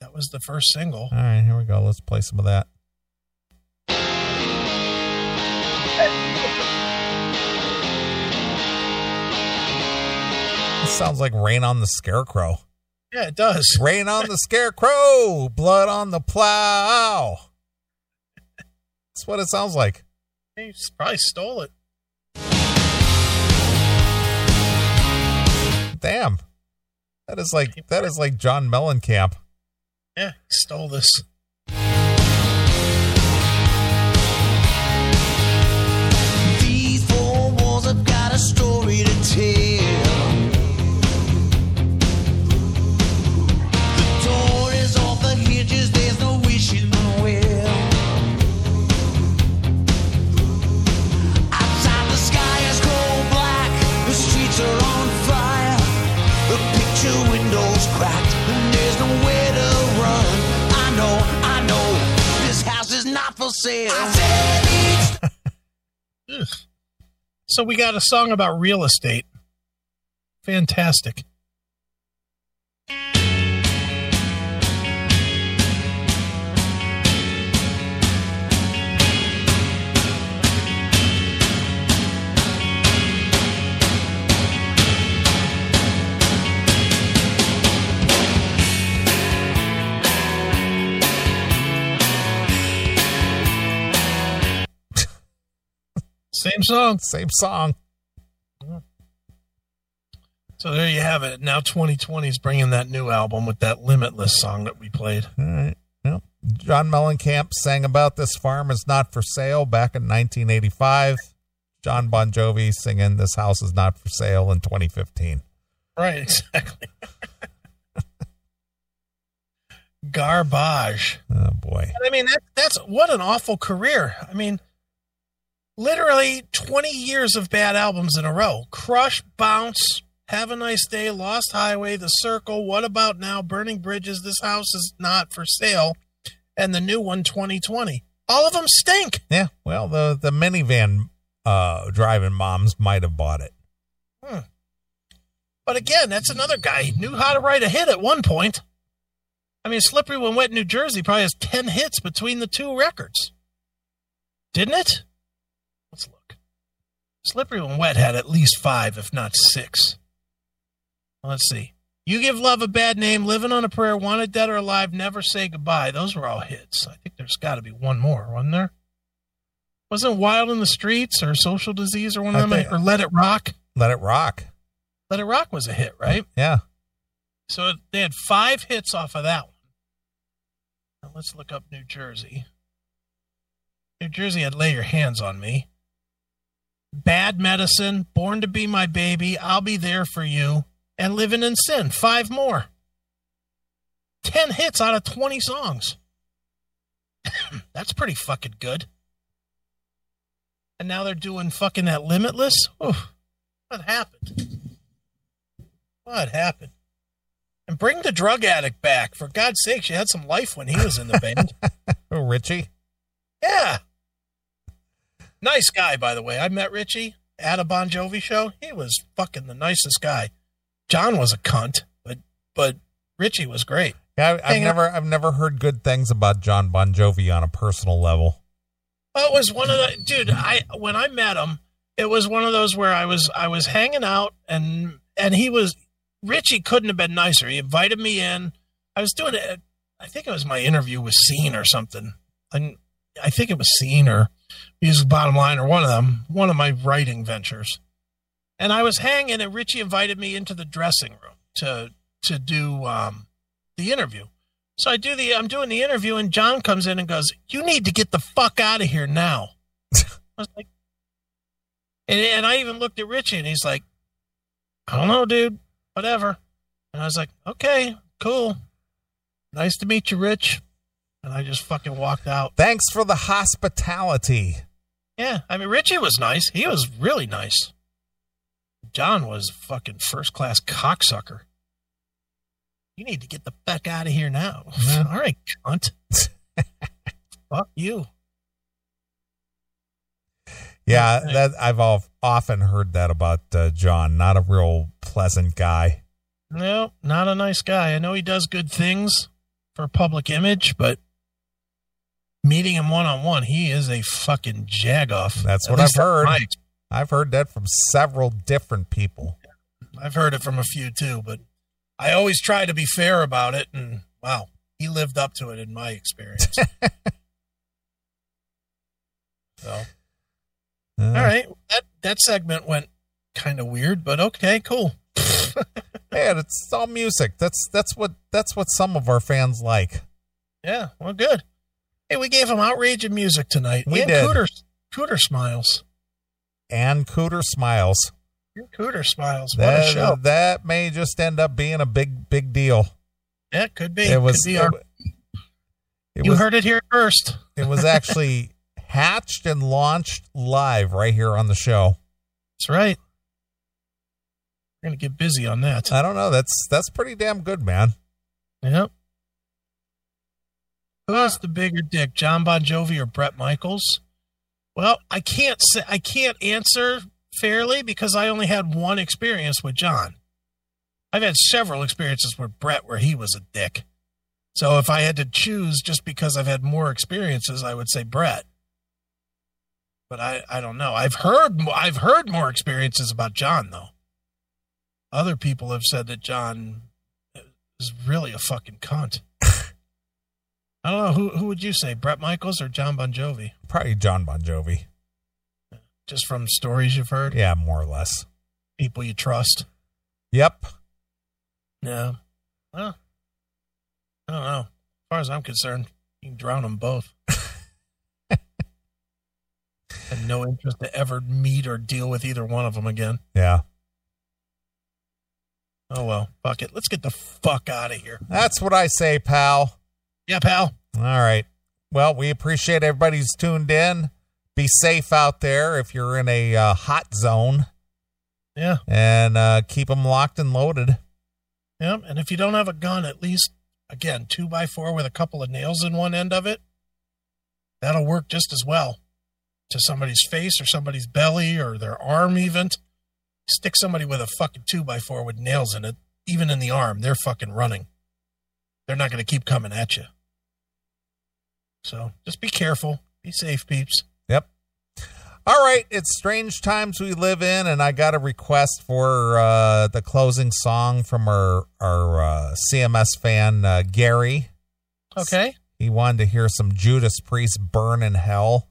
That was the first single. All right, here we go. Let's play some of that. This sounds like Rain on the Scarecrow. Yeah, it does. Rain on the Scarecrow, blood on the plow. That's what it sounds like. He probably stole it. Damn. That is like that is like John Mellencamp. Yeah, stole this. So we got a song about real estate. Fantastic. Same song. Same song. So there you have it. Now 2020 is bringing that new album with that Limitless song that we played. All right. Yep. John Mellencamp sang about this farm is not for sale back in 1985. Jon Bon Jovi singing this house is not for sale in 2015. Right, exactly. Garbage. Oh boy. I mean, that, that's what an awful career. I mean, literally 20 years of bad albums in a row. Crush, Bounce, Have a Nice Day, Lost Highway, The Circle, What About Now, Burning Bridges, This House is Not for Sale, and the new one, 2020. All of them stink. Yeah. Well, the the minivan uh driving moms might have bought it. Hmm. But again, that's another guy. He knew how to write a hit at one point. I mean, Slippery When Wet New Jersey probably has 10 hits between the two records. Didn't it? Slippery When Wet had at least five, if not six. Let's see. You Give Love a Bad Name, Living on a Prayer, Wanted Dead or Alive, Never Say Goodbye. Those were all hits. I think there's got to be one more, wasn't there? Wasn't Wild in the Streets or Social Disease or one of them? think- or Let It Rock? Let it rock. Let It Rock was a hit, right? Yeah. So they had five hits off of that one. Now let's look up New Jersey. New Jersey had Lay Your Hands on Me. Bad Medicine, Born to Be My Baby, I'll Be There for You, and Living in Sin. Five more. Ten hits out of 20 songs. That's pretty fucking good. And now they're doing fucking that Limitless? Oof. What happened? What happened? And bring the drug addict back. For God's sake, she had some life when he was in the band. Oh, Richie. yeah. Nice guy, by the way. I met Richie at a Bon Jovi show. He was fucking the nicest guy. Jon was a cunt, but but Richie was great. Yeah, I, I've never I've never heard good things about Jon Bon Jovi on a personal level. Well, it was one of the dude. I when I met him, it was one of those where I was I was hanging out and and he was Richie couldn't have been nicer. He invited me in. I was doing it. I think it was my interview with Scene or something. And I think it was Scene or Music Bottom Line or one of them. One of my writing ventures. And I was hanging, and Richie invited me into the dressing room to to do um, the interview. So I do the I'm doing the interview, and Jon comes in and goes, "You need to get the fuck out of here now." I was like, and, and I even looked at Richie, and he's like, "I don't know, dude. Whatever." And I was like, "Okay, cool. Nice to meet you, Rich." And I just fucking walked out. Thanks for the hospitality. Yeah, I mean Richie was nice. He was really nice. Jon was fucking first class cocksucker. You need to get the fuck out of here now. Yeah. All right, cunt. Fuck you. Yeah, that I've often heard that about uh, Jon. Not a real pleasant guy. No, not a nice guy. I know he does good things for public image, but meeting him one on one, he is a fucking jagoff. That's At what I've heard. I've heard that from several different people. I've heard it from a few too, but I always try to be fair about it. And wow, he lived up to it in my experience. so, Uh, all right, that that segment went kind of weird, but okay, cool. Hey, it's all music. That's that's what that's what some of our fans like. Yeah, well, good. Hey, we gave him outrage and music tonight. We and did. Cooter, Cooter smiles. And Cooter smiles. Your Cooter smiles. What a That show. that may just end up being a big big deal. Yeah, it could be. It was it, our- it you was heard it here first. it was actually hatched and launched live right here on the show. That's right. We're gonna get busy on that. I don't know. That's that's pretty damn good, man. Yep. Who's the bigger dick, Jon Bon Jovi or Bret Michaels? Well, I can't say I can't answer fairly because I only had one experience with Jon. I've had several experiences with Bret where he was a dick. So if I had to choose just because I've had more experiences, I would say Bret. But I, I don't know. I've heard I've heard more experiences about Jon though. Other people have said that Jon is really a fucking cunt. I don't know who who would you say, Bret Michaels or Jon Bon Jovi? Probably Jon Bon Jovi. Just from stories you've heard, Yeah, more or less. people you trust. Yep. Yeah. Well, I don't know. As far as I'm concerned, you can drown them both. and no interest to ever meet or deal with either one of them again. Yeah. Oh well, fuck it. Let's get the fuck out of here. That's what I say, pal. Yeah, pal. All right. Well, we appreciate everybody's tuned in. Be safe out there if you're in a uh, hot zone Yeah. and uh, keep them locked and loaded. Yeah. And if you don't have a gun, at least again, two by four with a couple of nails in one end of it. That'll work just as well. To somebody's face or somebody's belly or their arm even. Stick somebody with a fucking two by four with nails in it, even in the arm, they're fucking running. They're not gonna keep coming at you. So just be careful. Be safe, peeps. Yep. All right. It's strange times we live in, and I got a request for uh, the closing song from our our uh, CMS fan uh, Gary. Okay. He wanted to hear some Judas Priest "Burn in Hell."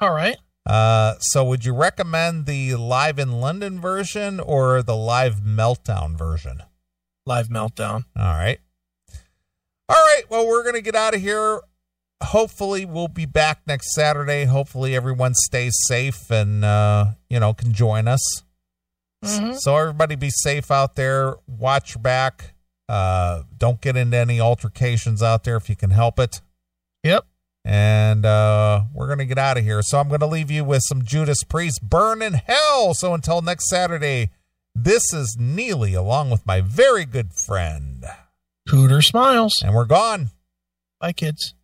All right. Uh, so, would you recommend the live in London version or the live meltdown version? Live meltdown. All right. All right. Well, we're going to get out of here. Hopefully, we'll be back next Saturday. Hopefully, everyone stays safe and, uh, you know, can join us. Mhm. So, everybody be safe out there. Watch your back. Uh, don't get into any altercations out there if you can help it. Yep. And uh, we're going to get out of here. So, I'm going to leave you with some Judas Priest Burn in Hell. So, until next Saturday, this is Neeley along with my very good friend. Cooter smiles. And we're gone. Bye, kids.